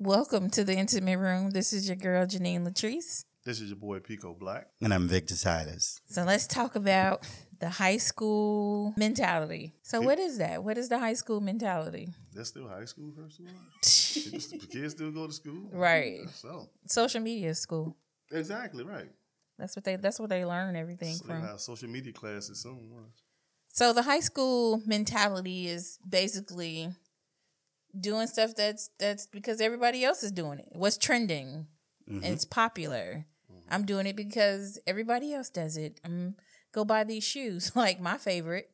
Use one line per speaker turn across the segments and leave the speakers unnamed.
Welcome to the intimate room. This is your girl Janine Latrice.
This is your boy Pico Black.
And I'm Victor Silas.
So let's talk about the high school mentality. So what is that? What is the high school mentality?
That's still high school, first of all. Kids- kids still go to school,
Right.
So
Social media school.
exactly right.
That's what they that's what they learn everything
So they
from.
have social media classes soon. watch.
So the high school mentality is basically doing stuff that's that's because everybody else is doing it. What's trending?
Mm-hmm.
And it's popular. I'm doing it because everybody else does it. Go buy these shoes. Like my favorite,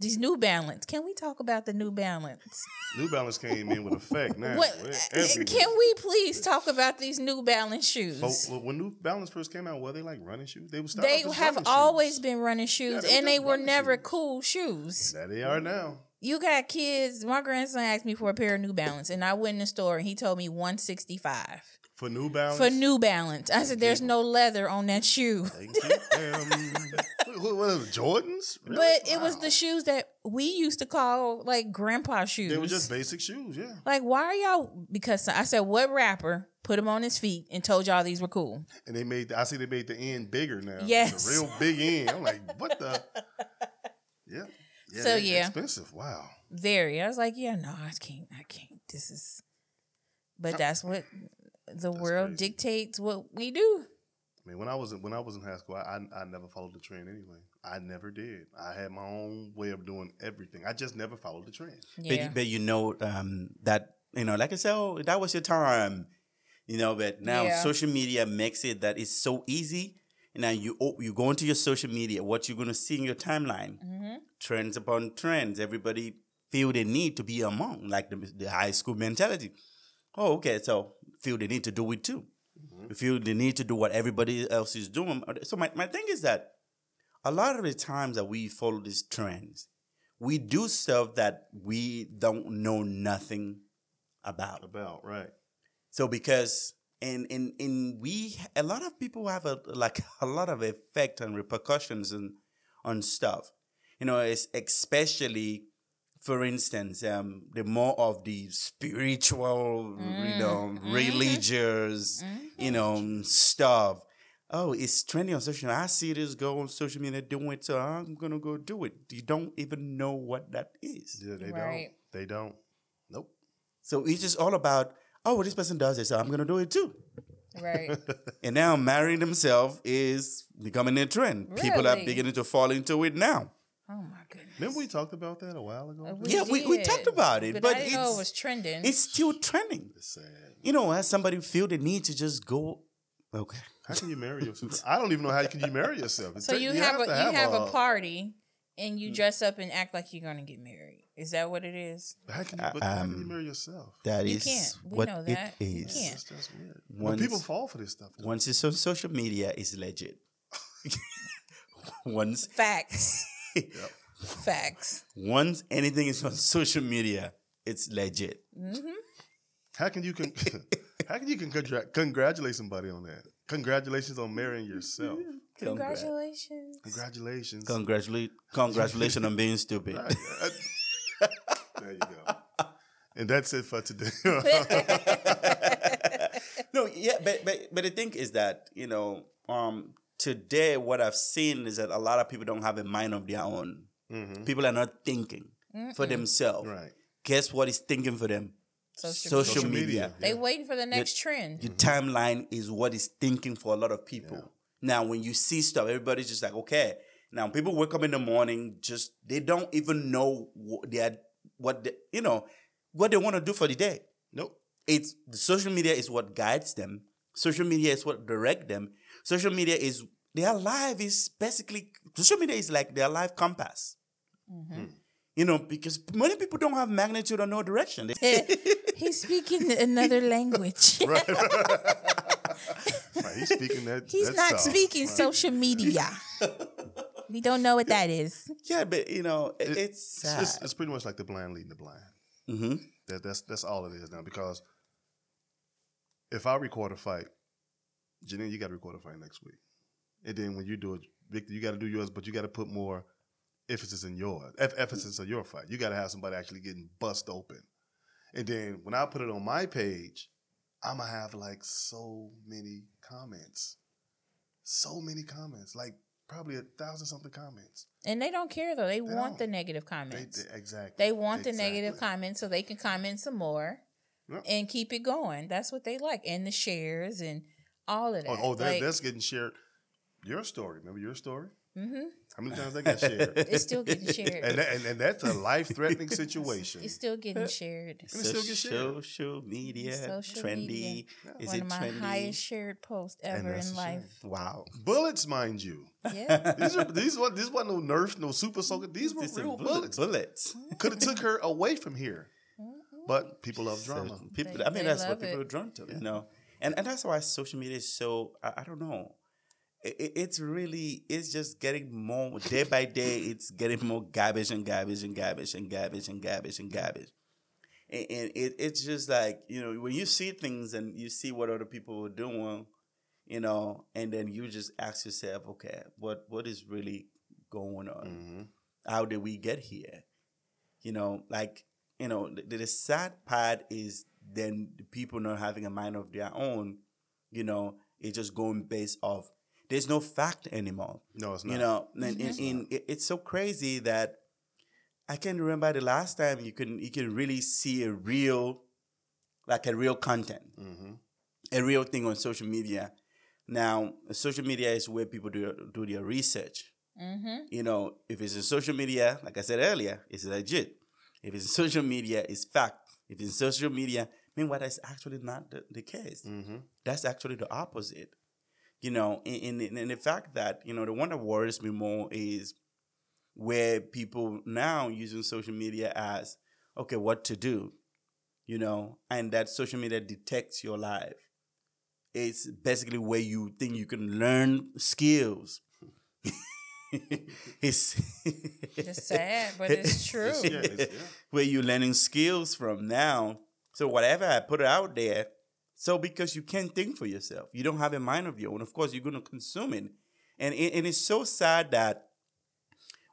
these New Balance. Can we talk about the New Balance?
New Balance came in with effect now.
what uh, can we please talk about these New Balance shoes?
So when New Balance first came out, were they like running shoes? They were
they have always
shoes.
been running shoes
they
and they were never
shoes.
cool shoes.
That they are now.
You got kids. My grandson asked me for a pair of New Balance, and I went in the store and he told me one sixty five
For New Balance.
for New Balance. I said, "There's no leather on that shoe."
They can keep what, are the Jordans? Really?
But it was the shoes that we used to call like grandpa shoes.
They were just basic shoes, yeah.
like, why are y'all? Because I said, what rapper put them on his feet and told y'all these were cool?
And they made. I see they made the end bigger now.
Yes.
the real big end. I'm like, what the? Yeah. yeah
So, yeah.
expensive. Wow.
Very. I was like, yeah, no, I can't. I can't. This is. But that's what the world
crazy.
dictates what we do.
I mean, when I was in, when I was in high school, I, I I never followed the trend anyway. I never did. I had my own way of doing everything. I just never followed the trend.
Yeah.
But, but you know um, that, you know, like I said, oh, that was your time. You know, but now
Yeah.
social media makes it that it's so easy. Now you oh, you go into your social media, what you're going to see in your timeline,
Mhm.
trends upon trends. Everybody feel the need to be among, like the, the high school mentality. Oh, okay, so feel the need to do it too. You feel the need to do what everybody else is doing. So my, my thing is that a lot of the times that we follow these trends, we do stuff that we don't know nothing about.
About right.
So because and and and we a lot of people have a like a lot of effect and repercussions and on stuff. You know, it's especially for instance, um, the more of the spiritual, you know, mm-hmm. Mm-hmm. religious, you know, mm-hmm. stuff. Oh, it's trending on social media. I see this girl on social media doing it, so I'm gonna go do it. You don't even know what that is.
Yeah, they
Right.
don't. They don't. Nope.
So it's just all about, oh, well, this person does it, so I'm gonna do it too.
Right.
And now marrying themselves is becoming a trend. People are beginning to fall into it now.
oh my goodness.
Remember we talked about that a while ago.
Uh,
Yeah, we- we talked about it,
but,
but
I didn't know it was trending.
It's still trending.
It's sad.
You know, as somebody feel the need to just go, okay.
How can you marry yourself? I don't even know how you can you marry yourself.
so
It's-
you, have, a you have a party and you dress up and act like you're gonna get married. Is that what it is?
How can you, but how can you
Um,
marry yourself?
That
You
is
can't. We
what
know
it
that. You can't.
It's just weird. But
Once-
people fall for this stuff. though.
Once it's on social media, it's legit. once
Facts.
Yep.
Facts.
once anything is on social media, it's legit.
How can you con- how can you congra- congratulate somebody on that? Congratulations on marrying yourself.
Congrats.
Congratulations.
Congratulations.
Congratulate, congratulations on being stupid.
Right. There you go. And that's it for today.
no, yeah, but but but the thing is that you know, um, today what I've seen is that a lot of people don't have a mind of their own.
Mhm.
People are not thinking for themselves.
Right.
Guess what is thinking for them?
Social
Social,
Social
media.
media.
They
Yeah.
waiting for the next trend.
Your timeline is what is thinking for a lot of people. Now, when you see stuff, everybody's just like, okay. Now, people wake up in the morning, just they don't even know what they are, what they, you know, what they want to do for the day.
Nope.
it's the social media is what guides them. Social media is what direct them. Social media is their life is basically social media is like their life compass. Mm-hmm. Hmm. You know, because many people don't have magnitude or no direction.
He's speaking another language.
Right. right. He's speaking that.
He's
that
not
stuff.
speaking
Right.
social media. We don't know what that is.
yeah, but you know, it-
It-
it's
It's, it's, it's pretty much like the blind leading the blind.
hmm
That that's that's all it is now. Because if I record a fight, Janine, you got to record a fight next week, and then when you do it, Victor, you got to do yours, but you got to put more emphasis in yours, em- emphasis on your fight. You got to have somebody actually getting bust open, and then when I put it on my page, I'm gonna have like so many comments, so many comments, like probably a thousand something comments.
And they don't care though. They, want
don't.
the negative comments.
they- exactly.
They want the negative comments so they can comment some more
Yep.
and keep it going. That's what they like. And the shares and all of oh, that.
Oh, oh that,
Like,
that's getting shared. Your story, remember your story?
Mhm.
How many times that got shared?
It's still getting shared.
and, that, and and that's a life threatening situation.
It's still getting shared.
And it still gets shared.
Social media,
Social
trendy.
media.
Is
One
it
of my
trendy?
highest shared posts ever in
a shame.
life.
Wow.
Bullets, mind you.
Yeah.
These are these what these wasn't no Nerf, no Super Soaker. These were
These are
real
bullet-
bullets.
bullets.
Could have took her away from here,
Mm-hmm.
but people love drama.
So people,
They-
I mean, that's what people
it.
are drawn to, you know. And and that's why social media is so. I, I don't know. It, it- it's really it's just getting more day by day. It's getting more garbage and garbage and garbage and garbage and garbage and garbage. And, and it, it's just like you know when you see things and you see what other people are doing, you know, and then you just ask yourself, okay, what what is really going on?
hmm
how did we get here? You know, like, you know, the, the sad part is then the people not having a mind of their own, you know, it's just going based off. There's no fact anymore.
No, it's not.
You know, and, and-
It's
and it- it's so crazy that I can remember the last time you can you can really see a real, like a real content
hmm
a real thing on social media. Now, social media is where people do do their research.
mm-hmm.
You know, if it's in social media, like I said earlier, it's legit. If it's in social media, it's fact. If it's in social media, meanwhile, that's actually not the, the case.
hmm
That's actually the opposite. You know, in, in, in the fact that, you know, the one that worries me more is where people now using social media as, okay, what to do, you know, and that social media detects your life. It's basically where you think you can learn skills. it's
It's sad, but it's true.
Yeah, it's- yeah.
where you're learning skills from now. So whatever I put out there, so because you can't think for yourself, you don't have a mind of your own. Of course, you're going to consume it, and it, and it's so sad that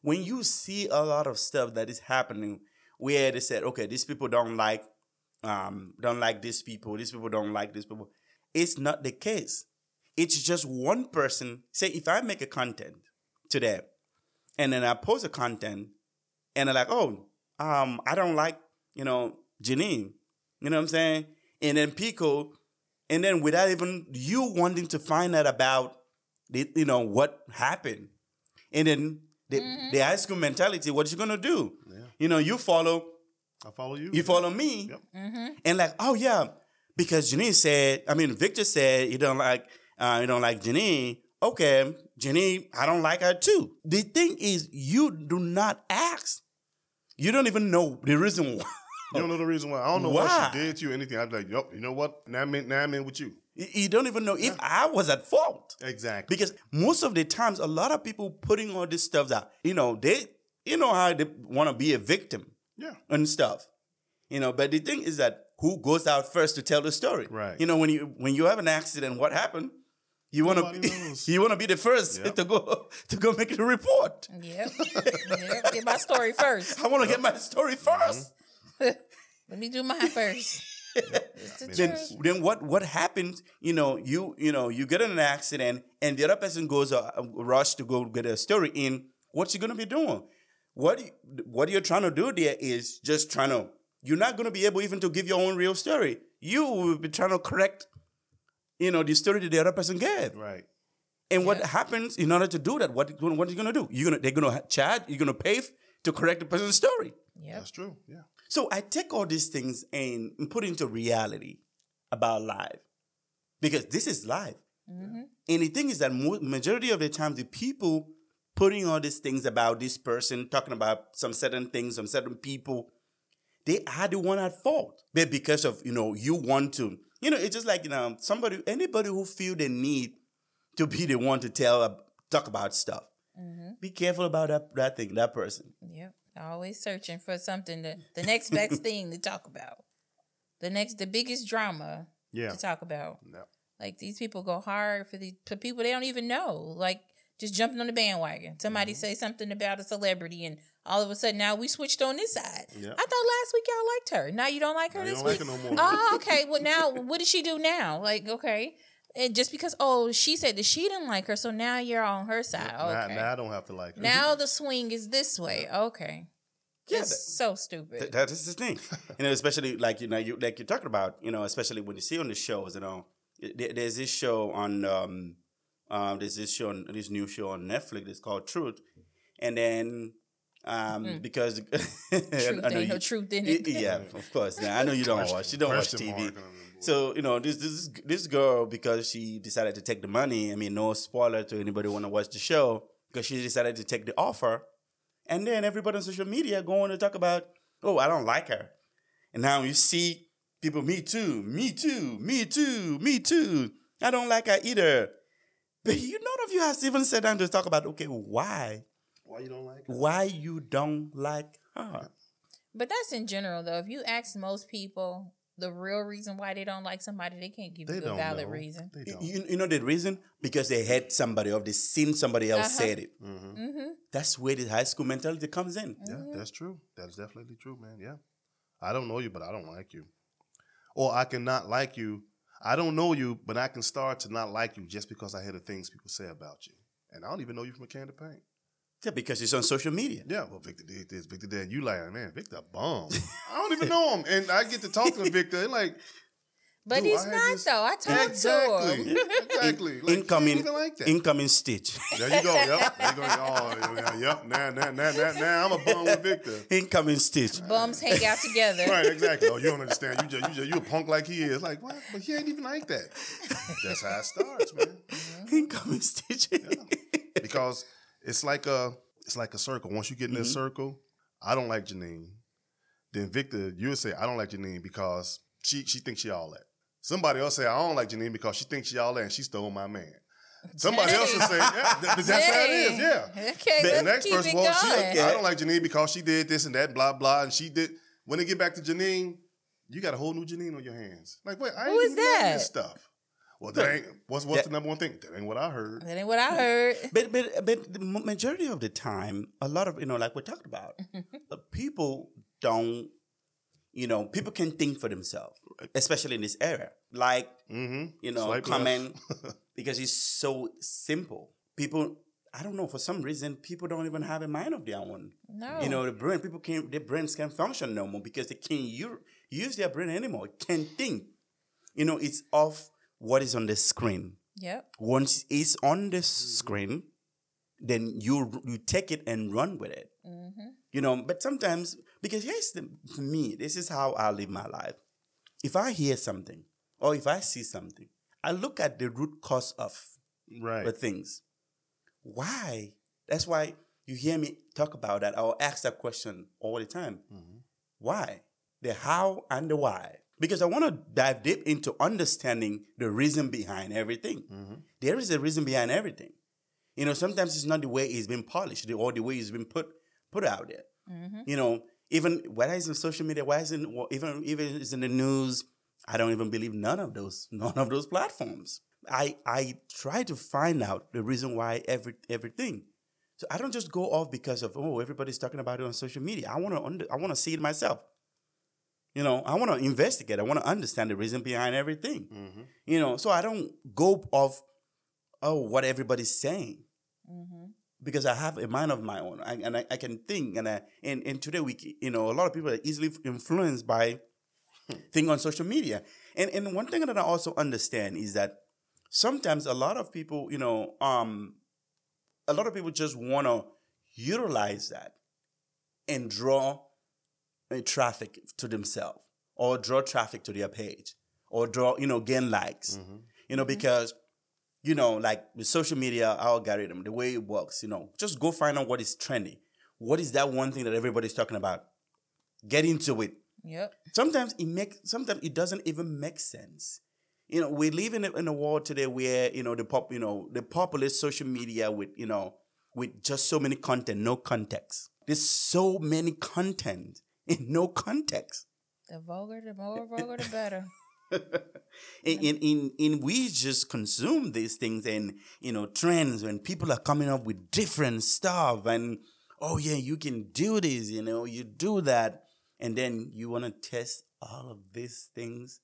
when you see a lot of stuff that is happening, where they said, okay, these people don't like, um, don't like these people, these people don't like these people. It's not the case. It's just one person. Say if I make a content today, and then I post a content, and they're like, oh, um, I don't like, you know, Janine. You know what I'm saying? And then Pico, and then without even you wanting to find out about the, you know, what happened. And then the, the high school mentality, what you gonna do?
Yeah.
You know, you follow,
I follow you.
you follow me,
Yep.
Mm-hmm.
and like, oh yeah, because Janine said, I mean, Victor said you don't like, uh, you don't like Janine. Okay, Janine, I don't like her too. The thing is, you do not ask. You don't even know the reason why.
You don't know the reason why. I don't know
Why?
what she did to you, anything. I'd be like, yep, you know what? Now I'm in, now I'm in with you.
You- You don't even know if I was at fault.
Exactly.
Because most of the times, a lot of people putting all this stuff out, you know, they, you know how they want to be a victim
Yeah.
and stuff, you know. But the thing is that who goes out first to tell the story?
Right.
You know, when you when you have an accident, what happened? You want to
knows.
you want to be the first
Yep.
to go to go make the report.
Yep. yep. Get my story first.
I want to get my story 1st
Let me do mine first. The
then then what what happens you know you you know you get in an accident and the other person goes uh, rush to go get a story in what's you going to be doing what you- what you're trying to do there is just trying to you're not going to be able even to give your own real story you will be trying to correct you know the story that the other person gave
Right.
and what
Yeah.
happens in order to do that what what are you going to do you're going to they're going to charge you're going to pay f- to correct the person's story
Yeah,
That's true. Yeah.
So I take all these things and put into reality about life because this is life.
Mhm.
And the thing is that mo- majority of the time, the people putting all these things about this person, talking about some certain things, some certain people, they are the one at fault. But because of you know you want to, you know, it's just like you know somebody, anybody who feel the need to be the one to tell, talk about stuff.
Mhm.
Be careful about that that thing, that person.
Yep. Always searching for something to the next best thing to talk about. The next the biggest drama
Yeah.
to talk about.
No.
Like these people go hard for these for people they don't even know. Like just jumping on the bandwagon. Somebody
Mm-hmm.
say something about a celebrity and all of a sudden now we switched on this side.
Yep.
I thought last week y'all liked her. Now you don't like her
Now
this
don't
week.
like her no more.
Oh, okay. Well, now what did she do now? Like, okay. And just because, oh, she said that she didn't like her, so now you're on her side.
Now,
Okay.
now I don't have to like her.
Now the swing is this way. Okay.
Yeah,
it's
that-
so stupid.
Th- that is the thing, you know. Especially like you know, you like you're talking about, you know, especially when you see on the shows, you know, there- there's this show on, um, um, there's this show, on, this new show on Netflix. It's called Truth, and then, um, because
Mm. truth
I know
ain't no
you-
truth in
y-
it.
yeah, of course. Now, I know you don't watch, you don't watch TV.
mark on it.
So you know this this this girl because she decided to take the money. I mean, no spoiler to anybody want to watch the show because she decided to take the offer, and then everybody on social media going to talk about, oh, I don't like her, and now you see people, me too, me too, me too, me too. I don't like her either. But you none of you has even sat down to talk about okay, why
Why you don't like her?
why you don't like her.
But that's in general, though. If you ask most people the real reason why they don't like somebody, they can't give
They
you a valid
know.
reason.
They don't.
You, you know the reason? Because they had somebody or they seen somebody else
Uh-huh.
said it.
Mhm.
Mm-hmm.
That's where the high school mentality comes in.
Yeah, that's true. That's definitely true, man. Yeah. I don't know you, but I don't like you. Or I cannot like you. I don't know you, but I can start to not like you just because I hear the things people say about you. And I don't even know you from a can of paint.
Yeah, because it's on social media.
Yeah, well, Victor did this, Victor did. You like, man, Victor a bum. I don't even know him. And I get to talk to Victor, and like,
But
Dude,
he's
I
not,
this-
though. I talked
exactly,
to him.
exactly. Like,
incoming,
Even like that.
incoming stitch.
there you go. Yep. There you go. Oh, yeah, yep. Now, now, now, now, now, I'm a bum with Victor.
incoming stitch.
Bums hang out together.
Right, exactly. Oh, you don't understand. You just, you just, you a punk like he is. Like what? But he ain't even like that. That's how it starts, man.
incoming stitch.
Because it's like a, it's like a circle. Once you get in this
Mm-hmm.
circle, I don't like Janine. Then Victor, you would say I don't like Janine because she she thinks she all that. Somebody else say I don't like Janine because she thinks she all that and she stole my man. Somebody else will say, yeah, th- that's how it is, yeah.
Okay,
the
let's
next
keep
person,
it
well, she, I don't like Janine because she did this and that, blah blah, and she did. When they get back to Janine, you got a whole new Janine on your hands. Like, wait, I ain't
Who is that?
this stuff. Well, that ain't what's what's
Yeah.
the number one thing? That ain't what I heard.
That ain't what I heard.
But but but the majority of the time, a lot of you know, like we talked about, uh, people don't, you know, people can think for themselves, especially in this era. Like
Mm-hmm.
you know,
Swipe
comment because it's so simple. People, I don't know, for some reason, people don't even have a mind of their own.
No.
You know, the brain, people can't, their brains can't function no more because they can't use their brain anymore. Can't think. You know, it's off what is on the screen.
Yeah.
Once it's on the screen, then you you take it and run with it.
Mm-hmm.
You know, but sometimes because here's the for me, this is how I live my life. If I hear something or if I see something, I look at the root cause of
right.
the things. Why? That's why you hear me talk about that I'll ask that question all the time.
Mhm.
Why? The how and the why. Because I want to dive deep into understanding the reason behind everything.
Mhm.
There is a reason behind everything. You know, sometimes it's not the way it's been polished or the way it's been put put out there.
Mm-hmm.
You know, even whether it's in social media, whether it's in even even it's in the news, I don't even believe none of those none of those platforms. I I try to find out the reason why every everything. So I don't just go off because of oh everybody's talking about it on social media. I want to under, I want to see it myself. You know, I want to investigate. I want to understand the reason behind everything.
Mhm.
You know, so I don't go off oh what everybody's saying
Mm-hmm.
because I have a mind of my own I, and I, I can think and I, and and today we you know a lot of people are easily influenced by thing on social media and and one thing that I also understand is that sometimes a lot of people you know um a lot of people just want to utilize that and draw traffic to themselves or draw traffic to their page or draw you know gain likes
Mhm.
you know, because you know, like the social media algorithm, the way it works, you know, just go find out what is trending. What is that one thing that everybody's talking about? Get into it.
Yep.
Sometimes it makes, sometimes it doesn't even make sense. You know, we live in a, in a world today where you know the pop, you know, the populist social media with you know with just so many content, no context. There's so many content in no context.
The vulgar, the more vulgar, the better.
and, in in in we just consume these things and you know trends when people are coming up with different stuff and oh yeah, you can do this, you know, you do that, and then you want to test all of these things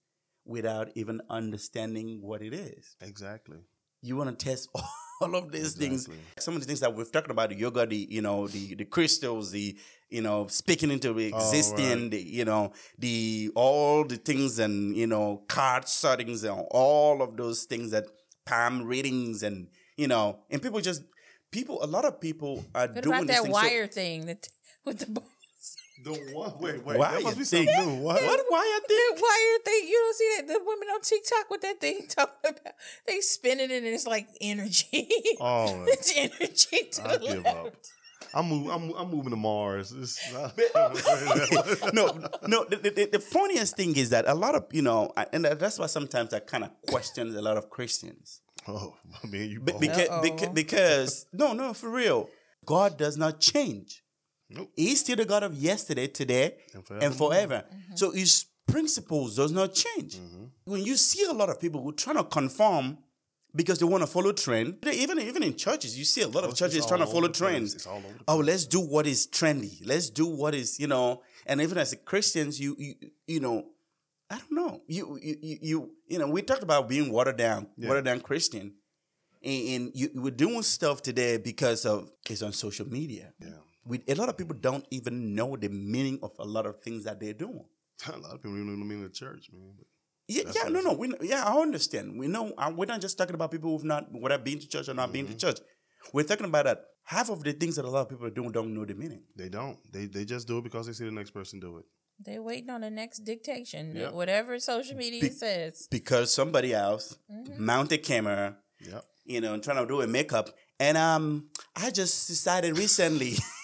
without even understanding what it is.
Exactly.
You want to test all of these things. Some of the things that we've talked about, the yoga, the you know, the the crystals, the you know, speaking into the
Oh,
existing,
right.
the you know, the all the things and you know, card settings and all of those things that palm readings and you know, and people just people. A lot of people are
What
doing
about
this
that
thing. So-
wire thing that with the balls?
The one. Wait, wait.
Why
that must
you
be something
think-
new. What?
what wire thing?
That wire thing, you don't see that the women on TikTok with that thing talking about they spinning it and it's like energy.
Oh,
it's energy to
I
the
give
left.
up. I'm move, I'm I'm moving to Mars. It's,
no, no. The, the, the funniest thing is that a lot of you know, and that's why sometimes I kind of question a lot of Christians.
oh, I mean, you
Be-
both.
because, beca- because no, no, for real, God does not change.
Nope.
He's still the God of yesterday, today,
And
and
forevermore.
forever. So His principles does not change.
Mm-hmm.
When you see a lot of people who trying to conform because they want to follow trend, even even in churches, you see a lot of
It's
churches trying to follow trends.
It's all over the
Oh, let's do what is trendy. Let's do what is you know. And even as Christians, you you you know, I don't know. You you you you, you know, we talked about being watered down,
Yeah.
watered down Christian, and, and you you were doing stuff today because of it's on social media.
Yeah.
We, a lot of people don't even know the meaning of a lot of things that they're doing.
A lot of people don't even know the meaning of church, man. But
Yeah,
That's
yeah, no,
I'm
no, we, yeah, I understand. We know uh, we're not just talking about people who've not, whether been to church or not been to
Mm-hmm.
church. We're talking about that half of the things that a lot of people are doing don't know the meaning.
they don't. They they just do it because they see the next person do it.
They're waiting on the next dictation.
Yep.
Whatever social media
Be-
says.
because somebody else
Mm-hmm.
mount a camera,
Yep.
you know, and trying to do a makeup. And um, I just decided recently,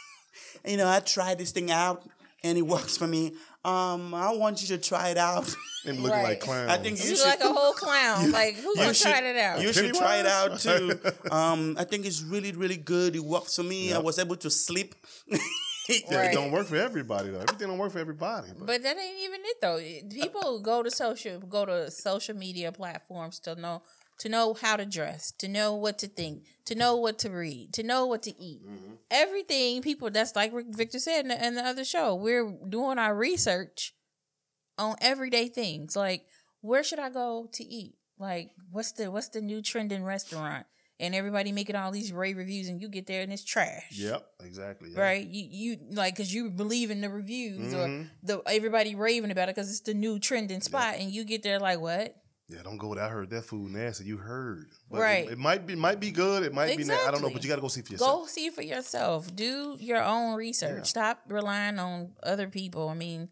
you know, I tried this thing out and it works for me. Um, I want you to try it out.
And looking
Right.
like clowns.
I think
You,
you
look like a whole clown. like who gonna try that out?
You should try it out too. Um, I think it's really, really good. It works for me. I was able to sleep.
Yeah,
Right.
It don't work for everybody though. Everything don't work for everybody. But,
But that ain't even it though. People go to social go to social media platforms to know to know how to dress, to know what to think, to know what to read, to know what to eat. Everything people that's like Victor said in the, in the other show. We're doing our research on everyday things. Like where should I go to eat? Like what's the what's the new trending restaurant? And everybody making all these rave reviews, and you get there and it's trash
yep, exactly. yeah.
right? You you like because you believe in the reviews or
Mhm.
the everybody raving about it because it's the new trending spot, and you get there like what?
Yeah, don't go there. I heard that food nasty. You heard, but
Right.
It, it might be might be good. It might be. Na- I don't know, but you got to go see for yourself.
Go see for yourself. Do your own research.
Yeah.
Stop relying on other people. I mean,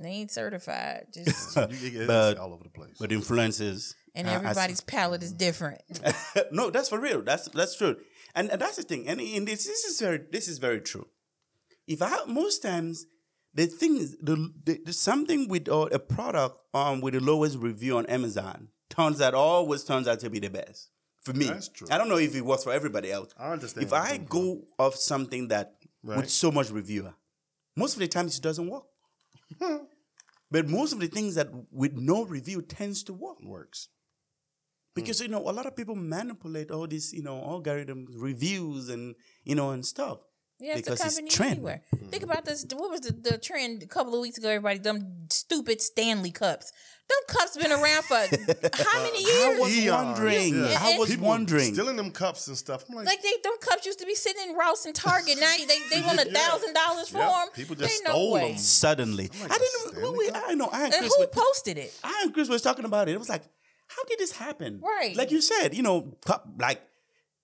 they ain't certified. Just
You- you- it's
But-
all over the place.
But influences.
and
I- I s-
everybody's palate is different.
no, that's for real. That's that's true, and, and that's the thing. And, and this this is very this is very true. If I most times the thing is the, the, something with uh, a product um with the lowest review on Amazon turns out always turns out to be the best for me.
That's true.
I don't know if it works for everybody else.
I understand.
If I go off something that
Right.
with so much reviewer, most of the times it doesn't work. but most of the things that with no review tends to work
works.
because you know a lot of people manipulate all these you know algorithms reviews and you know and stuff
Yeah, it's
Because
a
it's
company
trend.
anywhere. Mm-hmm. Think about this. What was the, the trend a couple of weeks ago? Everybody, them stupid Stanley cups. Them cups been around for how many years?
I
years?
was
Eons,
wondering
yeah.
I was
People
wondering
stealing them cups and stuff. I'm like,
Like they, them cups used to be sitting in Rouse and Target. Now they they want a thousand dollars for
Yep.
them.
People just
Ain't no
stole
way.
them.
suddenly
like,
I
a
didn't
Stanley
know we, I know I and
And
Chris
who
was,
posted it?
I and Chris was talking about it it was like how did this happen
Right.
like you said you know cup like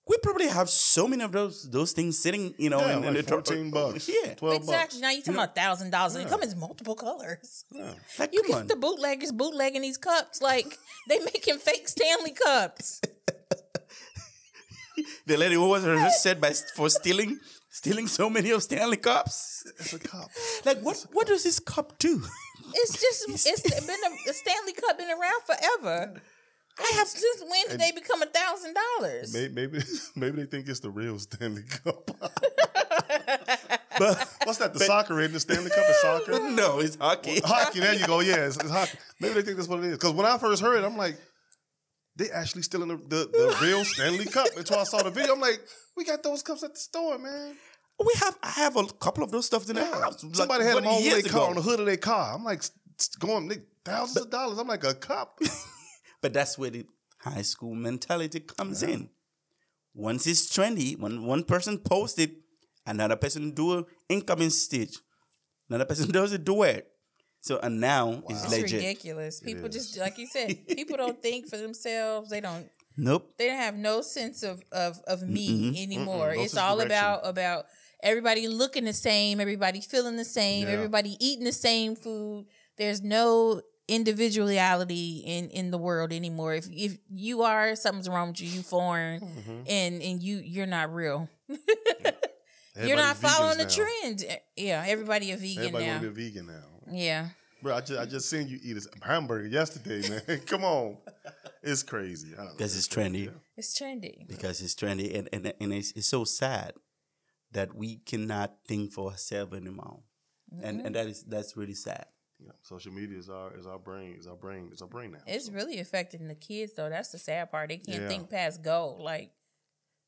we probably have so many of those those things sitting you know
yeah,
in, in the dro-
fourteen bucks.
yeah
twelve
Exactly.
bucks.
Now you're talking about thousand dollars. They come in multiple colors.
Yeah.
like
You
come
get
on
the bootleggers bootlegging these cups like they making fake Stanley cups.
the lady who was arrested by for stealing stealing so many of Stanley cups
It's a cup.
like what what does this cup do
It's just it's been a, the Stanley Cup been around forever. I have since when did they become a thousand dollars?
Maybe, maybe maybe they think it's the real Stanley Cup.
but
What's that? The soccer in the Stanley Cup is soccer.
no it's hockey
hockey. There you go. Yeah, it's, it's hockey. Maybe they think that's what it is. Because when I first heard it, I'm like, they actually stealing the, the, the real Stanley Cup. Until I saw the video, I'm like, we got those cups at the store, man.
We have I have a couple of those stuff in the house. like,
Somebody had them all over
years
their car on the hood of their car. I'm like s- s- going they- thousands of dollars. I'm like a cup.
But that's where the high school mentality comes in. Once it's trendy, when one person posts it, another person do an incoming stitch, another person does a duet. So and now it's
It's
legit.
ridiculous. People
is.
just like you said, people don't think for themselves. They don't
Nope.
they don't have no sense of of, of me anymore.
No
it's all
direction.
about about everybody looking the same, everybody feeling the same,
Yeah.
everybody eating the same food. There's no individuality in in the world anymore. If if you are something's wrong with you, you foreign,
Mm-hmm.
and and you you're not real. you're not following the
now.
trend. Yeah, everybody a vegan
Everybody
now.
want to be a vegan now.
Yeah.
Bro, I just I just seen you eat a hamburger yesterday, man. Come on, it's crazy. I don't know.
Because it's trendy.
It's trendy.
Because it's trendy. And and, and it's, it's so sad that we cannot think for ourselves anymore. And and that is that's really sad.
Yeah, social media is our is our brain is our brain is our brain now.
It's really affecting the kids though. That's the sad part. They can't
Yeah.
think past go. Like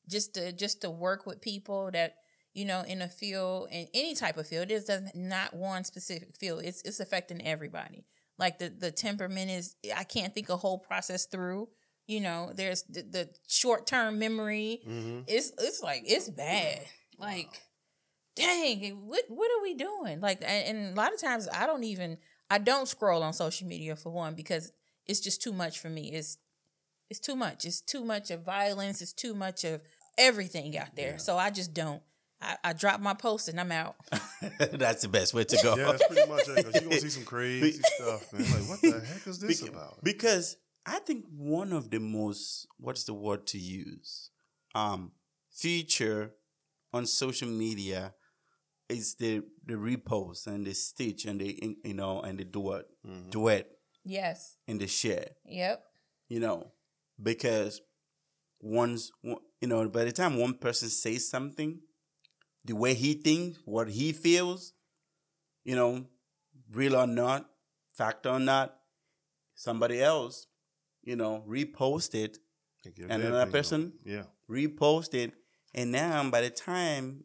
just to just to work with people that you know in a field in any type of field. It doesn't one specific field. It's it's affecting everybody. Like the the temperament is. I can't think a whole process through. You know, there's the, the short term memory.
Mm-hmm.
It's it's like it's bad. Like dang, what what are we doing? Like, and, and a lot of times I don't even I don't scroll on social media for one because it's just too much for me. It's it's too much. It's too much of violence. It's too much of everything out there. So I just don't. I, I drop my post and I'm out.
that's the best way to go.
Yeah, that's pretty much it. Because you're gonna see some crazy stuff, man. Like, what the heck is this
Beca-
about?
Because I think one of the most what's the word to use? Um feature on social media is the the repost and the stitch and the you know and the duet
Mhm.
duet
Yes.
and the share.
Yep.
You know, because once you know by the time one person says something, the way he thinks, what he feels, you know, real or not, fact or not, somebody else, you know, repost it, and another person?
Yeah.
repost it, and now by the time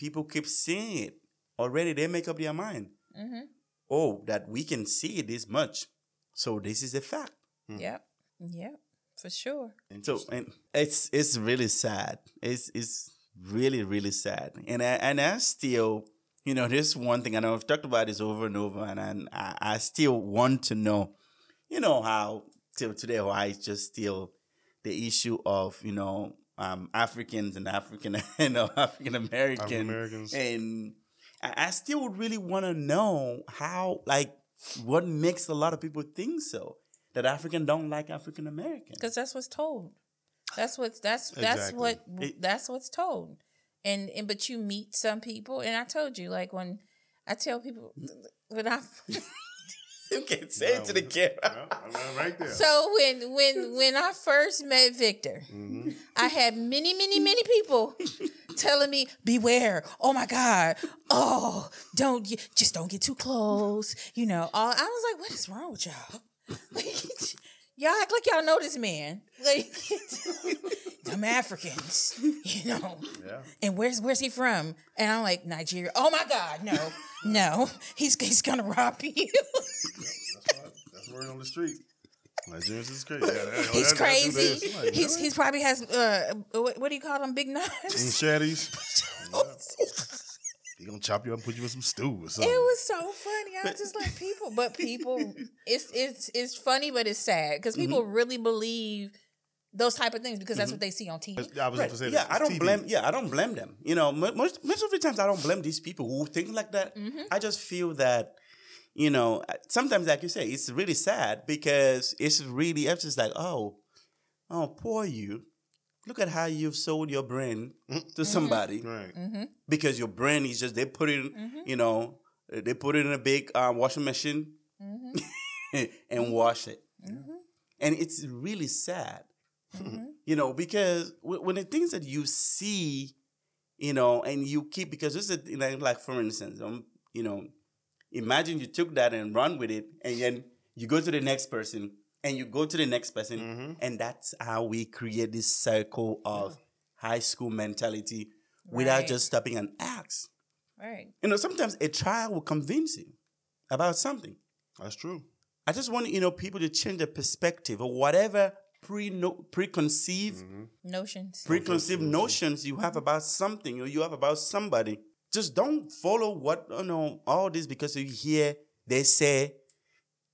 people keep seeing it, already they make up their mind.
Mm-hmm.
Oh, that we can see it this much, so this is a fact.
Yep. Yep. For sure.
So and it's it's really sad. It's it's really really sad. And I and I still, you know, this one thing I know I've talked about this over and over, and I I, I still want to know, you know, how till today why it's just still the issue of you know um, Africans and African you know African
African-Americans.
and I, I still would really want to know how like what makes a lot of people think so that African don't like African Americans.
because that's what's told. That's what's that's that's
Exactly.
what
It-
that's what's told. And and but you meet some people, and I told you like when I tell people when I
You can say it to the camera.
Yeah, right there.
so when when when I first met Victor,
Mhm.
I had many many many people telling me beware. Oh my God. Oh, don't just don't get too close. You know. All, I was like, what is wrong with y'all? y'all act like y'all know this man. Like them Africans, you know.
Yeah.
And where's where's he from? And I'm like, Nigeria. Oh my God, no, no. He's he's gonna rob you.
That's right. That's word on the street. Nigerians is crazy. Yeah, that- that-
he's crazy.
Like,
He's he's probably has uh what, what do you call them? Big
Mm,
knives.
Shaddies. He gonna chop you up and put you in some stew or something.
It was so funny. I was just like people, but people, it's it's it's funny, but it's sad because
Mm-hmm.
people really believe those type of things because that's what they see on TV.
I was
Right.
gonna say
Yeah,
this.
I don't
TV.
blame. Yeah, I don't blame them. You know, most most of the times I don't blame these people who think like that.
Mm-hmm.
I just feel that, you know, sometimes like you say, it's really sad because it's really it's just like, oh, oh, poor you. Look at how you've sold your brain to somebody
Right.
Mm-hmm.
because your brain is just they put it, in, you know, they put it in a big uh, washing machine
Mm-hmm.
and wash it, and it's really sad
Mm-hmm.
you know, because when the things that you see, you know, and you keep because this is you know, like for instance, um, you know, imagine you took that and run with it, and then you go to the next person, and you go to the next person,
Mhm.
and that's how we create this circle of high school mentality, without just stopping and ask.
Right.
You know, sometimes a trial will convince you about something.
That's true.
I just want you know people to change their perspective or whatever pre preconceived
Notions.
preconceived notions you have about something or you have about somebody. Just don't follow what you know all this because you hear they say,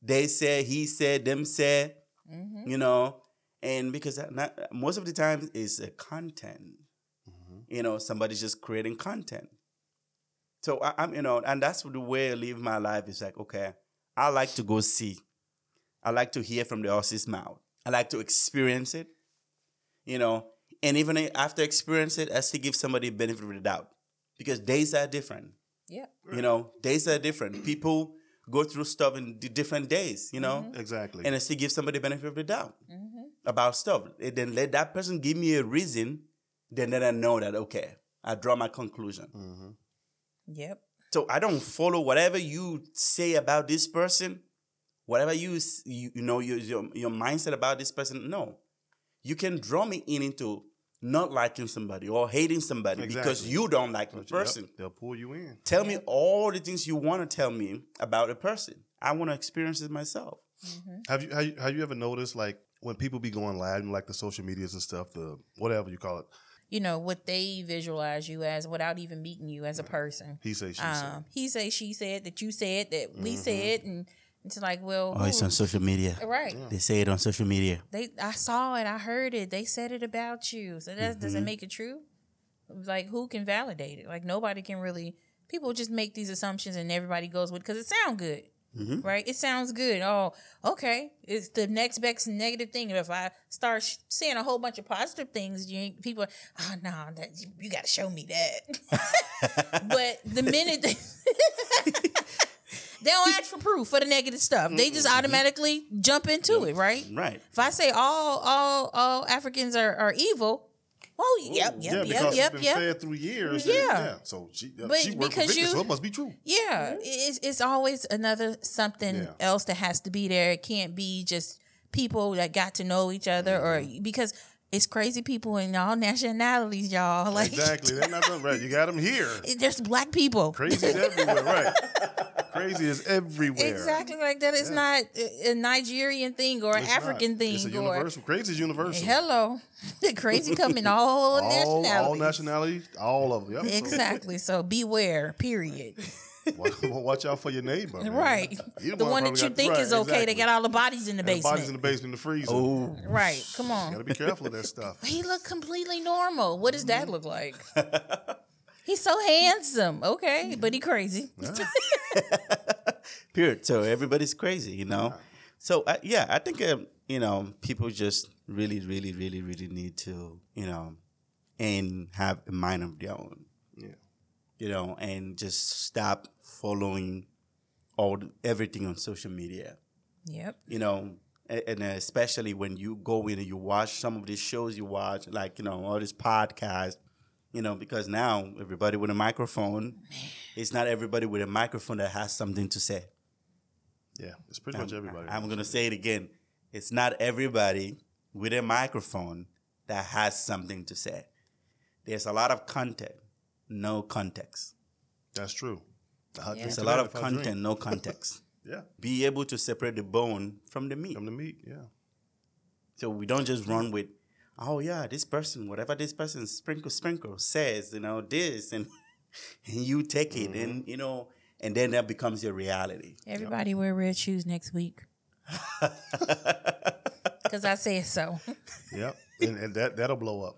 they say, he said, them say,
Mm-hmm.
you know, and because that not, most of the time is a content. You know, somebody's just creating content. So I, I'm, you know, and that's the way I live my life. Is like, okay, I like to go see. I like to hear from the horse's mouth. I like to experience it. You know, and even after experience it, I still give somebody benefit of the doubt because days are different.
Yeah,
You know, days are different. People go through stuff in the different days. You know,
Exactly.
and I still give somebody benefit of the doubt
Mm-hmm.
about stuff. And then let that person give me a reason. Then then I know that okay, I draw my conclusion.
mm-hmm.
Yep.
So I don't follow whatever you say about this person, whatever you you, you know your, your your mindset about this person. No, you can draw me in into not liking somebody or hating somebody because you don't like the
Yep,
person.
They'll pull you in.
Tell me all the things you want to tell me about a person. I want to experience it myself.
Have you have you, have you ever noticed like when people be going live and like the social medias and stuff, the whatever you call it,
You know what they visualize you as without even meeting you as a person.
he say she say.
Um, he say, she said, that you said, that we
Mm-hmm.
said, and it's like, well,
Oh, it's
who-
on social media.
right?
They say it on social media.
They, I saw it, I heard it. They said it about you. So that doesn't
Mm-hmm.
make it true. Like, who can validate it? Like, nobody can really. People just make these assumptions, and everybody goes with because it sounds good.
Mm-hmm.
Right, it sounds good. Oh, okay. It's the next best negative thing. If I start sh- saying a whole bunch of positive things, you ain't, people, oh no, that you, you got to show me that. but the minute they, they don't ask for proof for the negative stuff, they just automatically jump into it. Right.
Right.
If I say all all all Africans are, are evil, well, yep,
yeah,
yep,
because
yep,
it's
yep,
been
yep.
fed through years.
Yeah.
Yeah. So she, uh,
But
she worked
because you-
so it must be true.
Yeah, it's it's always another something
Yeah.
else that has to be there. It can't be just people that got to know each other, or because it's crazy people in all nationalities, y'all. Like
Exactly. They're not done right. You got them here.
there's black people.
Crazy everywhere, right? Crazy is everywhere.
Exactly like that. It's not a Nigerian thing or an
It's not.
African thing
It's a
or
universal. Crazy is universal.
hello. crazy come in all,
all,
nationalities.
all nationalities, all of them. Yep.
Exactly. So beware. Period.
Watch, watch out for your neighbor. man.
Right.
He
The one that you
got-
think
right,
is okay. They
exactly.
got all the bodies in the
And
basement.
Bodies in the basement in the freezer.
Oh,
right. Come on.
Gotta be careful of that stuff.
He looked completely normal. What does
Mm-hmm.
that look like? He's so handsome. Okay, but he crazy.
period. So everybody's crazy, you know. So uh, yeah, I think um, you know people just really, really, really, really need to you know and have a mind of their own,
Yeah.
you know, and just stop following all everything on social media.
Yep.
you know, a- and especially when you go in and you watch some of these shows you watch, like you know all these podcasts, you know, because now everybody with a microphone, it's not everybody with a microphone that has something to say.
Yeah. It's pretty much everybody.
I'm gonna say it again. It's not everybody with a microphone that has something to say. There's a lot of content, no context.
That's true. Uh, I drink
There's a lot of
if drink.
content, no context.
Yeah.
Be able to separate the bone from the meat.
From the meat. Yeah.
So we don't just run with, oh yeah, this person, whatever this person sprinkle sprinkle says, you know, this and and you take it and mm-hmm. you know, and then that becomes your reality.
Everybody wear red shoes next week. Because I said so.
Yep. and, and that that'll blow up.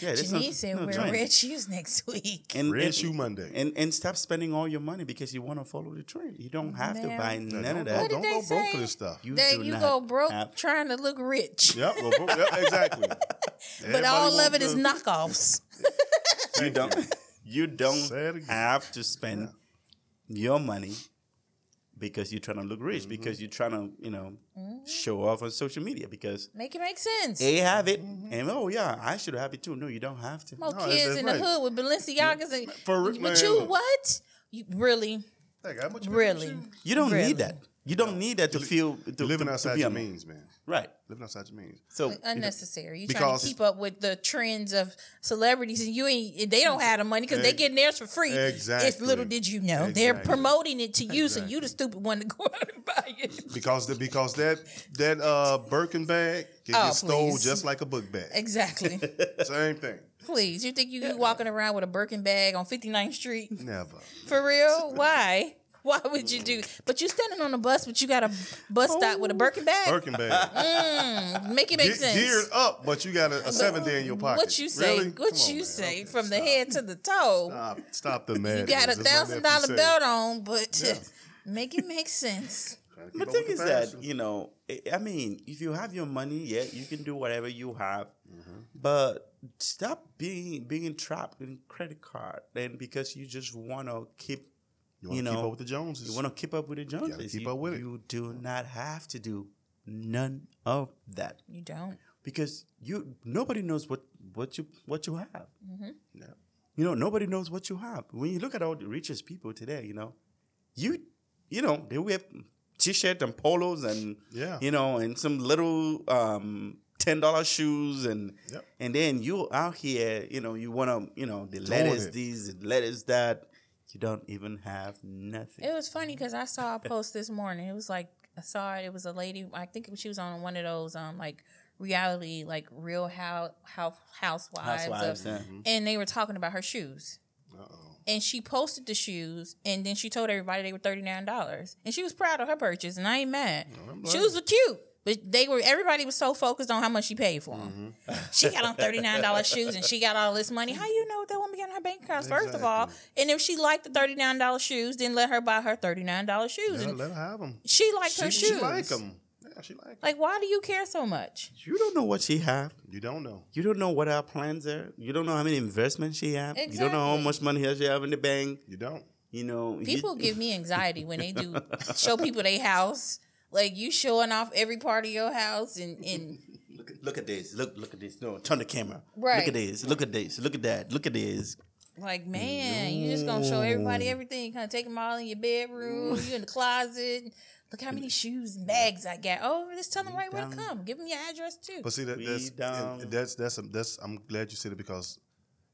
Yeah, this
Janine
is-
said
no,
wear
join.
red shoes next week.
and,
Red
and-
Shoe Monday.
And and stop spending all your money because you want to follow the trend. You don't have to buy
Yeah,
none of that.
What
don't
did
go
they
broke
say?
for this stuff.
You
That
do
you
not
go broke
have-
trying to look rich.
Yep. Well, broke, yep. Exactly.
But all of it is
to-
knockoffs.
you don't you don't
Say it again.
have to spend your money because you're trying to look
Mm-hmm.
rich because you're trying to you know show off on social media because
Make it make sense.
they have it
Mm-hmm.
and oh yeah I should have it too. No, you don't have to.
More
No, it's-
kids
it's
in
right.
the hood with Balenciagas and
For real,
but
man,
you
look.
what? You really,
Hey, how much you
really.
pay for shoes?
You don't
Really.
need that. You don't need that to feel to,
You're living
to- to
outside
be
your
a-
means, man.
Right.
Living outside your means.
So you
unnecessary. You trying to keep up with the trends of celebrities, and you ain't. They don't have the money because they
Ex-
getting theirs for free. If
Exactly.
little did you know, they're promoting it to you, so you the stupid one to go out and buy it.
Because the, because that that uh Birkin bag can
Oh,
get stole
please.
just like a book bag.
Exactly.
Same thing.
Please, you think you you walking around with a Birkin bag on 59th Street?
Never.
For real? Why? Why would you do? But you standing on a bus, but you got a bus stop with a Birkin bag.
Birkin bag.
Mm, make it make
Ge-
sense.
Geared up, but you got a, a seven day in your pocket.
What you say?
Really?
What
on,
you
man.
say?
Okay,
From the head to the toe.
Stop, stop the
man.
you
got a thousand dollar belt on, but
Yeah.
make it make sense.
Trying to
the thing is that you know, I- I mean, if you have your money, yeah, you can do whatever you have,
Mm-hmm.
but stop being being trapped in credit card. And because you just want to keep,
you want to keep
know,
up with the Joneses.
you want to keep up with the Joneses.
keep
you,
up with it.
You do not have to do none of that
You don't.
because you nobody knows what what you what you have.
Yeah.
You know, nobody knows what you have. When you look at all the richest people today, you know, you you know they wear t-shirt and polos and
Yeah.
you know and some little um ten dollar shoes and
Yep.
and then you out here, you know, you want to you know the
Doing
letters
it.
these, the letters that. You don't even have nothing.
It was funny because I saw a post this morning. It was like I saw it. It was a lady. I think she was on one of those um like reality like Real How How Housewives, of-
Housewives, yeah.
and they were talking about her shoes.
Uh-oh.
And she posted the shoes, and then she told everybody they were thirty nine dollars, and she was proud of her purchase, and I ain't mad.
I'm
Shoes were cute, but they were everybody was so focused on how much she paid for them. Mm-hmm. She got on thirty nine dollars shoes, and she got all this money. How you know what that woman got in her bank accounts? First of all, and if she liked the thirty nine dollars shoes, then let her buy her thirty nine dollars shoes.
Let, her-
And
let her have them.
she liked her
She,
shoes.
she like them. Yeah, she like 'em.
Like, why do you care so much?
You don't know what she have.
You don't know.
You don't know what her plans are. You don't know how many investments she have. You don't know how much money has she have in the bank.
You don't.
You know, you-
People give me anxiety when they do show people their house. Like you showing off every part of your house and, and
Look at, look at this. Look look at this. No, turn the camera.
Right.
Look at this. Look at this. Look at that. Look at this.
like, man, you just gonna show everybody everything. Kind of take them all in your bedroom, you in the closet. Look how many shoes and bags I got. Oh, just tell them right where to come. Give them your address too.
But see that
We
that's that's that's that's. I'm glad you said it because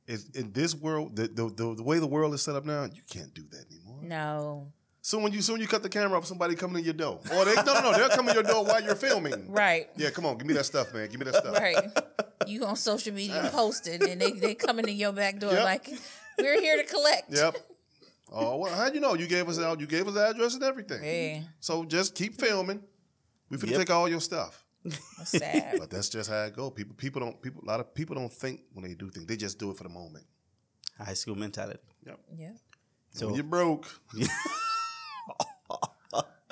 it's, in this world, the, the the the way the world is set up now, you can't do that anymore.
no,
So when you soon you cut the camera off, somebody coming in your door, or they no no no, they'll come in your door while you're filming.
right,
Yeah, come on, give me that stuff, man. Give me that stuff.
right. You on social media posting, and they they coming in your back door
Yep.
like, we're here to collect.
Yep. Oh well, how'd you know? You gave us out. You gave us the address and everything.
Yeah,
So just keep filming. We finna
Yep.
take all your stuff.
that's sad.
But that's just how it go. People people don't people a lot of people don't think when they do things. They just do it for the moment.
High school mentality.
Yep.
yeah.
So
So-
when you're broke,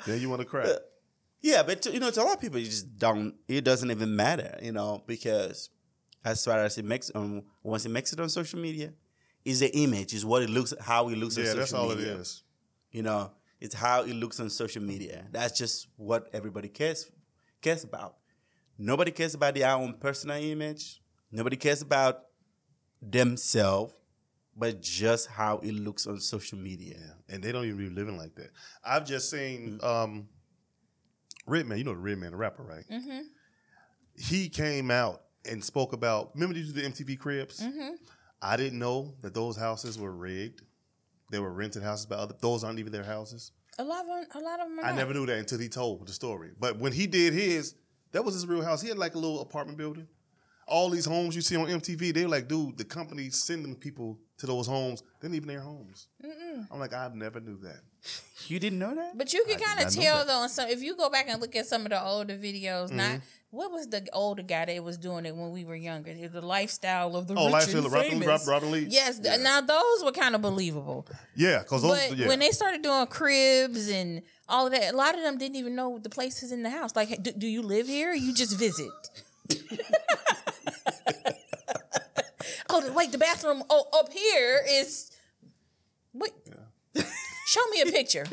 then you want to cry.
Yeah, but to, you know, to a lot of people, you just don't. It doesn't even matter, you know, because as far as it makes, um, once it makes it on social media, is the image, is what it looks, how it looks on
Yeah,
social
that's all
media.
it is.
You know, it's how it looks on social media. That's just what everybody cares cares about. Nobody cares about their own personal image. Nobody cares about themselves, but just how it looks on social media.
Yeah, and they don't even be living like that. I've just seen
Mm-hmm.
um, Redman. You know the Redman, the rapper, right?
Mm-hmm.
He came out and spoke about. Remember these the MTV cribs?
Mm-hmm.
I didn't know that those houses were rigged. They were rented houses by other. Those aren't even their houses.
A lot of them, a lot of them. Are
I
not.
never knew that until he told the story. But when he did his, that was his real house. He had like a little apartment building. All these homes you see on MTV, they were like, dude, the company sending people to those homes. They're not even their homes. I'm like, I never knew that.
You didn't know that?
But you can kind of tell though. And so if you go back and look at some of the older videos,
Mm-hmm.
not what was the older guy that was doing it when we were younger? It was the lifestyle of the
Oh,
rich
Lifestyle
and
of Robin-
famous.
Rob- Robin Leach?
Yes,
Yeah.
now those were kind of believable.
Yeah, because those.
But
yeah.
when they started doing cribs and all of that, a lot of them didn't even know the places in the house. Like, do, do you live here? or You just visit. oh, wait, the bathroom oh, up here is. Wait. Show me a picture.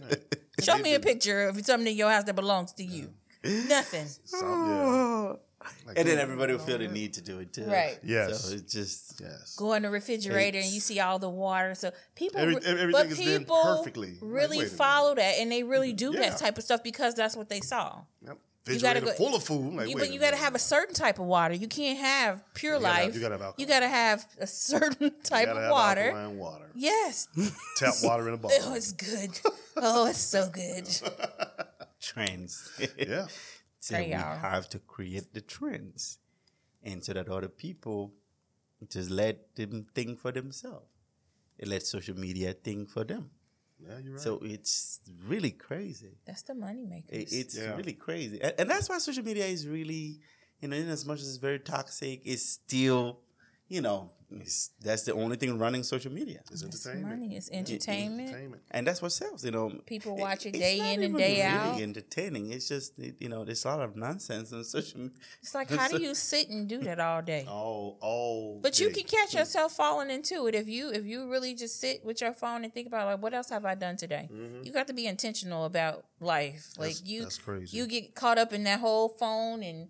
Show me a picture of something in your house that belongs to you. Nothing.
So, yeah. Like,
and then everybody will feel the uh-huh. need to do it too.
Right.
Yes.
So it's just
Yes.
Go in the refrigerator and you see all the water. So people,
Every- everything
but
is
people
perfectly.
Really
wait a minute.
follow that and they really do
Yeah.
that type of stuff because that's what they saw.
Yep. Refrigerator you gotta
go-
full of food. I'm like,
You, but you got to have a certain type of water. You can't have pure
You gotta
life.
you gotta have alcohol.
You gotta have a certain type
You
of
have
water.
water.
Yes.
Tap water in a bottle.
Oh, it's good. Oh, it's so good.
Trends.
yeah.
So we
y'all.
have to create the trends, and so that other people just let them think for themselves. They let social media think for them.
Yeah, you're right.
So it's really crazy.
That's the money makers.
It- it's
Yeah.
really crazy, and, and that's why social media is really, you know, in as much as it's very toxic, it's still, you know, it's, that's the only thing running social media,
it's
It's
entertainment.
money. It's entertainment.
Entertainment.
and that's what sells. You know,
People watch it
it's
day in and
even
day
really
out.
Entertaining. It's just it- you know, there's a lot of nonsense on social. media.
It's like, how do you sit and do that all day?
All, all.
But you can catch yourself falling into it if you if you really just sit with your phone and think about like what else have I done today. You got to be intentional about life. Like
Mm-hmm. That's-
you
that's crazy.
you get caught up in that whole phone and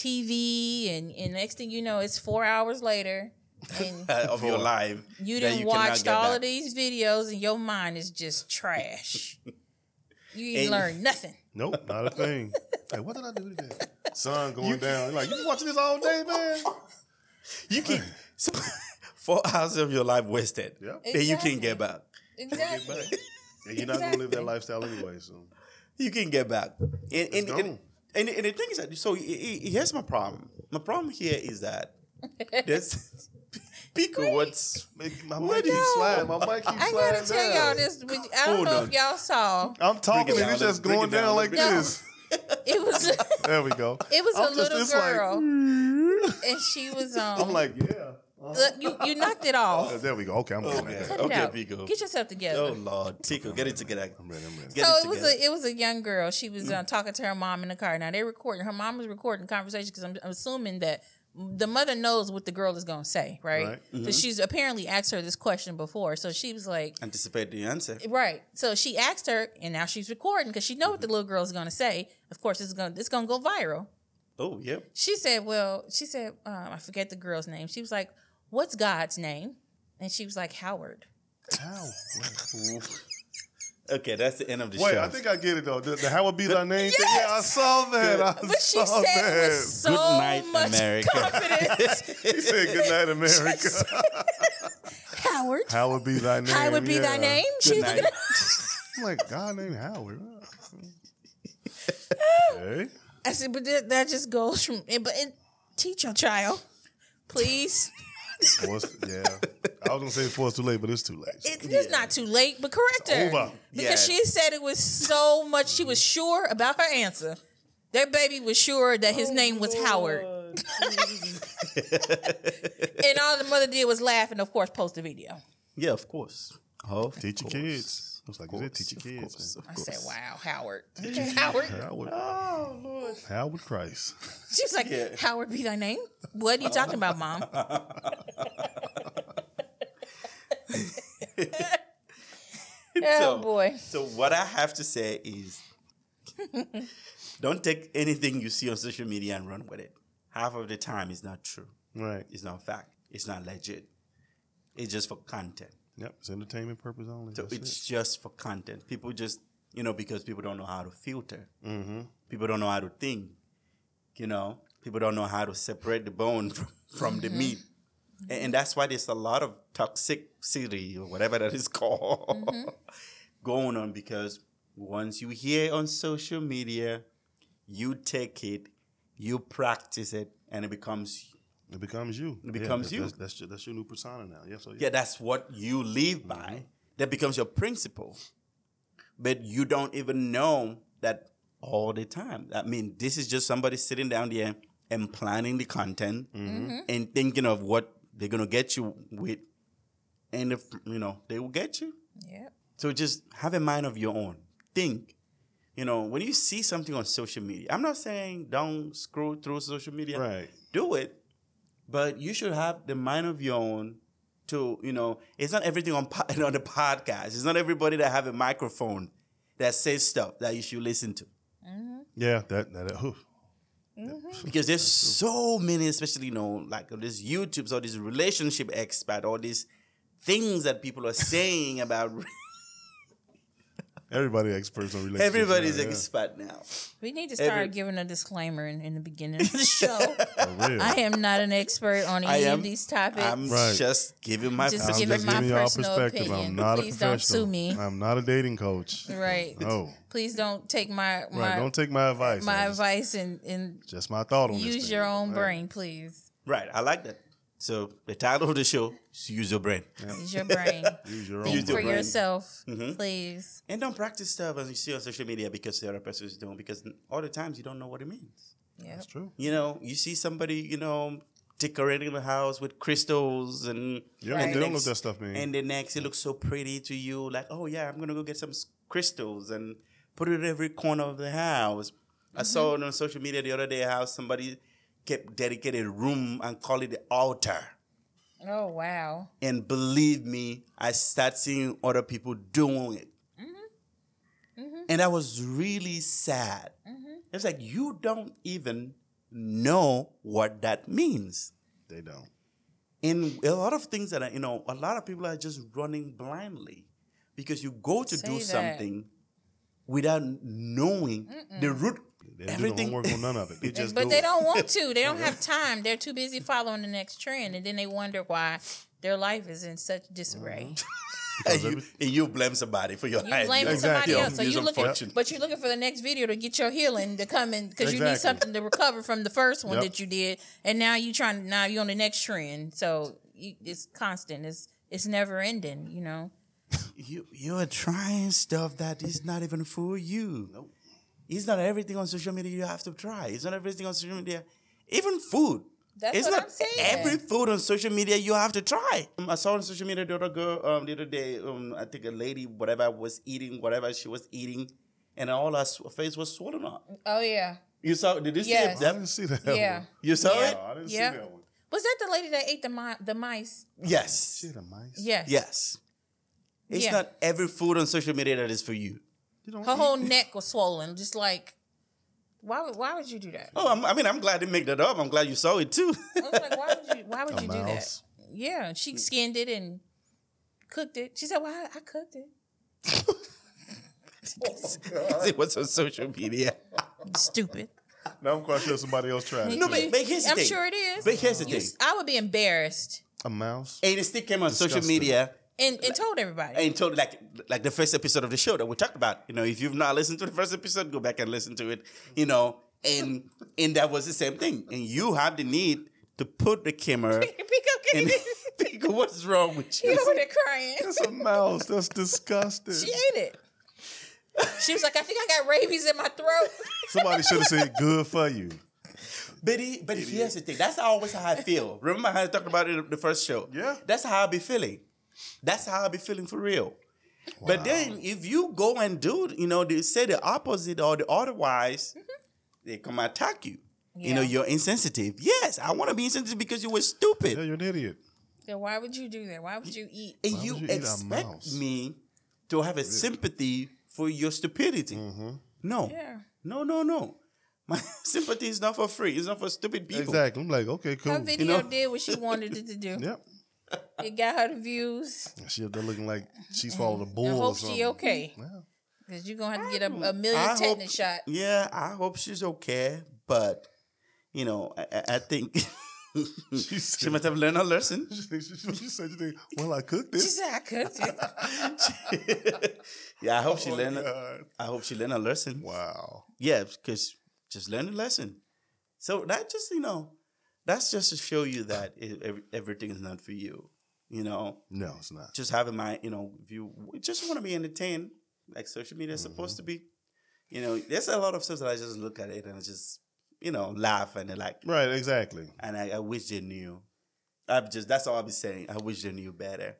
TV and and next thing you know it's 4 hours later and
of your life.
you didn't
cannot
watched all
back.
of these videos and your mind is just trash. you ain't
And-
learned nothing.
Nope, not a thing. hey, what did I do today? Sun going down. You're like, you been watching this all day, man?
You can so, four hours of your life wasted.
Yep.
Then you can
Exactly.
get back.
Exactly.
And you're not gonna live that lifestyle anyway. So
You can get back. And and, and,
gone.
And, and the thing is that so i- i- here's my problem. My problem here is that there's Pico, what's
my
Where
mic keeps
you-
sliding. My mic keeps
I gotta tell
down.
y'all this. With, I don't
Hold
know
on.
if y'all saw.
I'm talking
Bring it
and it's just
bring it
going
down,
down like
bring it
this.
It was
There we go.
it was
I'm
a
just
little
this like,
girl, and she was um.
I'm like, yeah.
Look, you you knocked it off.
Uh, There we go. Okay, I'm getting
Okay.
that.
Cut
Okay,
it out.
Pico.
Get yourself together.
Oh Lord, Tico, get it together.
I'm ready. I'm ready.
Get
so
it
it was a it was a young girl. She was uh, talking to her mom in the car. Now they're recording. Her mom was recording the conversation because I'm, I'm assuming that the mother knows what the girl is gonna say, right?
Right.
So she's apparently asked her this question before. So she was like,
Anticipate the answer.
Right. So she asked her, and now she's recording because she know what the little girl is gonna say. Of course, it's gonna it's gonna go viral.
Oh, yep.
She said, "Well, she said um, I forget the girl's name. She was like, "What's God's name?" And she was like, "Howard."
Howard.
Okay, that's the end of the show.
Wait,
show.
I think I get it though. The, the how would be thy name? thing? Yeah, I saw that. I
But she
saw
said it
that.
with so
Good night,
much
America.
confidence.
He said, "Good night, America."
Howard.
How would be thy name?
How would be thy name? She
Good
was
night.
looking
I'm like, God named Howard. hey,
I said, but that, that just goes from. But it, teach your child, please.
Force, yeah. I was gonna say before it's too late, but it's too late.
It's, it's not too late, but correct her.
over.
Because
Yeah.
she said it was so much, she was sure about her answer. Their baby was sure that his oh, name was Howard. and all the mother did was laugh and, of course, post the video.
Yeah, of course. Of
Teach your kids. I was like,
Of
you said teach your kids.
course,
I
course.
said, wow, Howard. Howard.
man. Howard,
Oh Lord.
Howard Christ.
She was like,
Yeah.
Howard be thy name? What are you talking about, mom? oh,
So-
boy.
So what I have to say is, don't take anything you see on social media and run with it. Half of the time, it's not true.
Right.
It's not fact. It's not legit. It's just for content.
Yep. It's entertainment purpose only.
So
That's
it's
it.
just for content. People just, you know, because people don't know how to filter.
Mm-hmm.
People don't know how to think. You know, people don't know how to separate the bone from, from the meat. And, and that's why there's a lot of toxicity or whatever that is called going on because once you hear on social media, you take it, you practice it, and it becomes
It becomes you.
It becomes
that-
you.
That's, that's your, that's your new persona now. Yeah. So yeah.
Yeah, that's what you live by. Mm-hmm. That becomes your principle. But you don't even know that all the time. I mean, this is just somebody sitting down there and planning the content mm-hmm. and thinking of what they're gonna get you with. And if you know, they will get you.
Yep.
So just have a mind of your own. Think. You know, when you see something on social media, I'm not saying don't scroll through social media
Right.
do it, but you should have the mind of your own. To you know, it's not everything on po- on the podcast. It's not everybody that have a microphone that says stuff that you should listen to. Mm-hmm.
Yeah. That. That. that oof. Mm-hmm.
Because there's so many, especially you know, like this YouTube's or this relationship expert or these things that people are saying about.
Everybody experts on relationships.
Everybody's
now, yeah.
expert now.
We need to start
Every-
giving a disclaimer in, in the beginning of the show.
For real.
I am not an expert on any
am-
of these topics.
I'm
Right.
just giving my
Just giving
just
my
giving y'all
personal
perspective.
opinion.
I'm not
Please
a
don't
professional.
sue me.
I'm not a dating coach.
right.
No.
Please don't take my my
Right. Don't take my advice.
my
just-
advice and, and
Just my thought on this.
use
thing.
your own
Right.
brain, please.
Right, I like that. So the title of the show is Use Your Brain.
Use your brain.
Use your own
Think
Use
for
brain.
yourself,
Mm-hmm.
please.
And don't practice stuff as you see on social media because the other person is doing because all the times you don't know what it means.
Yeah.
That's true.
You know, you see somebody, you know, decorating the house with crystals and
Yeah,
Right.
and
they don't know
next-
what that stuff means.
And the next, it looks so pretty to you, like, oh yeah, I'm gonna go get some crystals and put it in every corner of the house. I saw it on social media the other day how somebody kept dedicated a room and call it the altar.
Oh wow.
And believe me, I start seeing other people doing it. Mm-hmm. Mm-hmm. And I was really sad. Mm-hmm. It's like you don't even know what that means.
They don't.
And a lot of things that are, you know, a lot of people are just running blindly because you go to
Say
do
that.
something without knowing the root.
They don't do the
Everything.
homework on none of it. They just
but
do
they
it.
don't want to. They don't have time. They're too busy following the next trend, and then they wonder why their life is in such disarray. Mm-hmm.
and, you, and you blame somebody for your
You
life.
blaming
Exactly.
somebody else, so you
a
looking,
function.
but you're looking for the next video to get your healing to come in because you need something to recover from the first one
Yep.
that you did, and now you're trying now you're on the next trend. So you, it's constant. It's it's never ending. You know.
you you're trying stuff that is not even for you. Nope. It's not everything on social media you have to try. It's not everything on social media. Even food.
That's
it's
what
not
I'm saying.
every food on social media you have to try. Um, I saw on social media the other girl um, the other day. Um, I think a lady, whatever was eating, whatever she was eating, and all her s- face was swollen up.
Oh yeah.
You saw? Did you
Yes.
see
I didn't see that.
Yeah.
One.
You saw
Yeah.
it?
Oh, I didn't
Yeah.
see that one.
Was that the lady that ate the mi- the mice?
Yes.
Shit, the mice.
Yes.
Yes. It's
Yeah.
not every food on social media that is for you.
You don't
Her
eat-
whole neck was swollen, just like. Why would why would you do that?
Oh, I'm, I mean, I'm glad they make that up. I'm glad you saw it too.
I was like, why would you why would
A
you do that? Yeah, she skinned it and cooked it. She said, "Well, I, I cooked it."
Oh, it was on social media.
Stupid.
Now I'm quite sure somebody else tried.
No,
too.
but, but here's the
I'm
thing.
sure it is.
But here's the
You-
thing.
I would be embarrassed
a mouse.
And it still came on social
Disgusting.
media
and, and told everybody.
and told like like the first episode of the show that we talked about. You know, if you've not listened to the first episode, go back and listen to it. You know, and and that was the same thing. And you have the need to put the camera
Pick up
and
Kitty.
think what's wrong with
You
you.
over there crying.
That's a mouse. That's disgusting.
She ate it. She was like, I think I got rabies in my throat.
Somebody should have said good for you.
But he, but here's the thing. That's always how I feel. Remember how I talked about it in the first show?
Yeah.
That's how I be feeling. That's how I be feeling for real. But then if you go and do, you know, they say the opposite or the otherwise, they come attack you. You know, you're insensitive. Yes, I want to be insensitive because you were stupid.
Yeah, you're an idiot.
So why would you do that? Why would you eat?
and
Why
you,
would you eat a
expect
mouse?
me to have a sympathy for your stupidity.
Mm-hmm.
No.
Yeah.
No, no, no. My sympathy is not for free. It's not for stupid people.
Exactly. I'm like, okay, cool.
Her video
know?
did what she wanted it to do.
Yep.
It got her the views.
She up there looking like she's following a bull
I
or
hope
something.
she okay.
Yeah.
Because you're going to have to get a, a million
I hope-
tetanus shots.
Yeah, I hope she's okay. But you know, I, I- I think she
said-
must have learned her lesson.
She, she, she said, well, I cooked
She
it.
said, I cooked it.
yeah, I hope she
Oh,
learned.
God.
I hope she learned her lesson.
Wow.
Yeah, because just learn a lesson. So that just you know, that's just to show you that it, everything is not for you. You know,
No, it's not.
just having my you know, if you just want to be entertained, like social media is supposed mm-hmm. to be. You know, there's a lot of stuff that I just look at it and I just you know laugh and like
Right, exactly.
and I, I wish they knew. I've just that's all I'll be saying. I wish they knew better.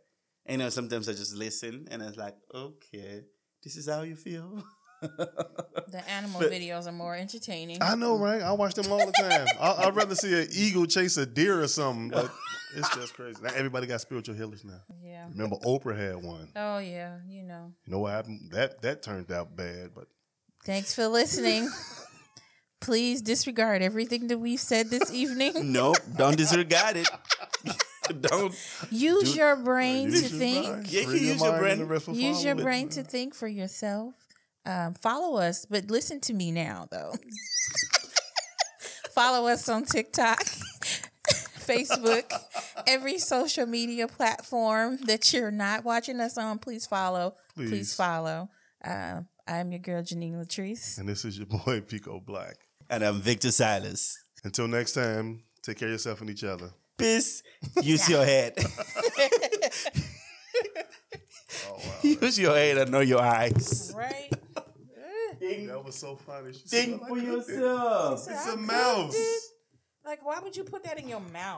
And, you know, sometimes I just listen and it's like, okay, this is how you feel.
The animal
But-
videos are more entertaining.
I know, right? I watch them all the time. I, I'd rather see an eagle chase a deer or something, but it's just crazy. Now everybody got spiritual healers now.
yeah.
Remember, Oprah had one.
Oh, yeah. You know.
You know what happened? That that turned out bad, but
Thanks for listening. Please disregard everything that we've said this evening.
nope, don't disregard it. don't
Use your brain to think.
mind.
Yeah, you
Free
can
your
use your brain.
and the rest will
Use your brain to think for yourself. Um, follow us, but listen to me now, though. follow us on TikTok, Facebook, every social media platform that you're not watching us on. Please follow. Please,
Please.
follow. Um, I'm your girl, Janine Latrice.
And this is your boy Pico Black.
And I'm Victor Silas.
Until next time, take care of yourself and each other.
Peace. Use your head.
Oh wow,
Use your head and know your eyes.
Right?
That was so funny. She said,
Think
"I
for
cooked it."
yourself.
It's a mouse.
it. Like, why would you put that in your mouth?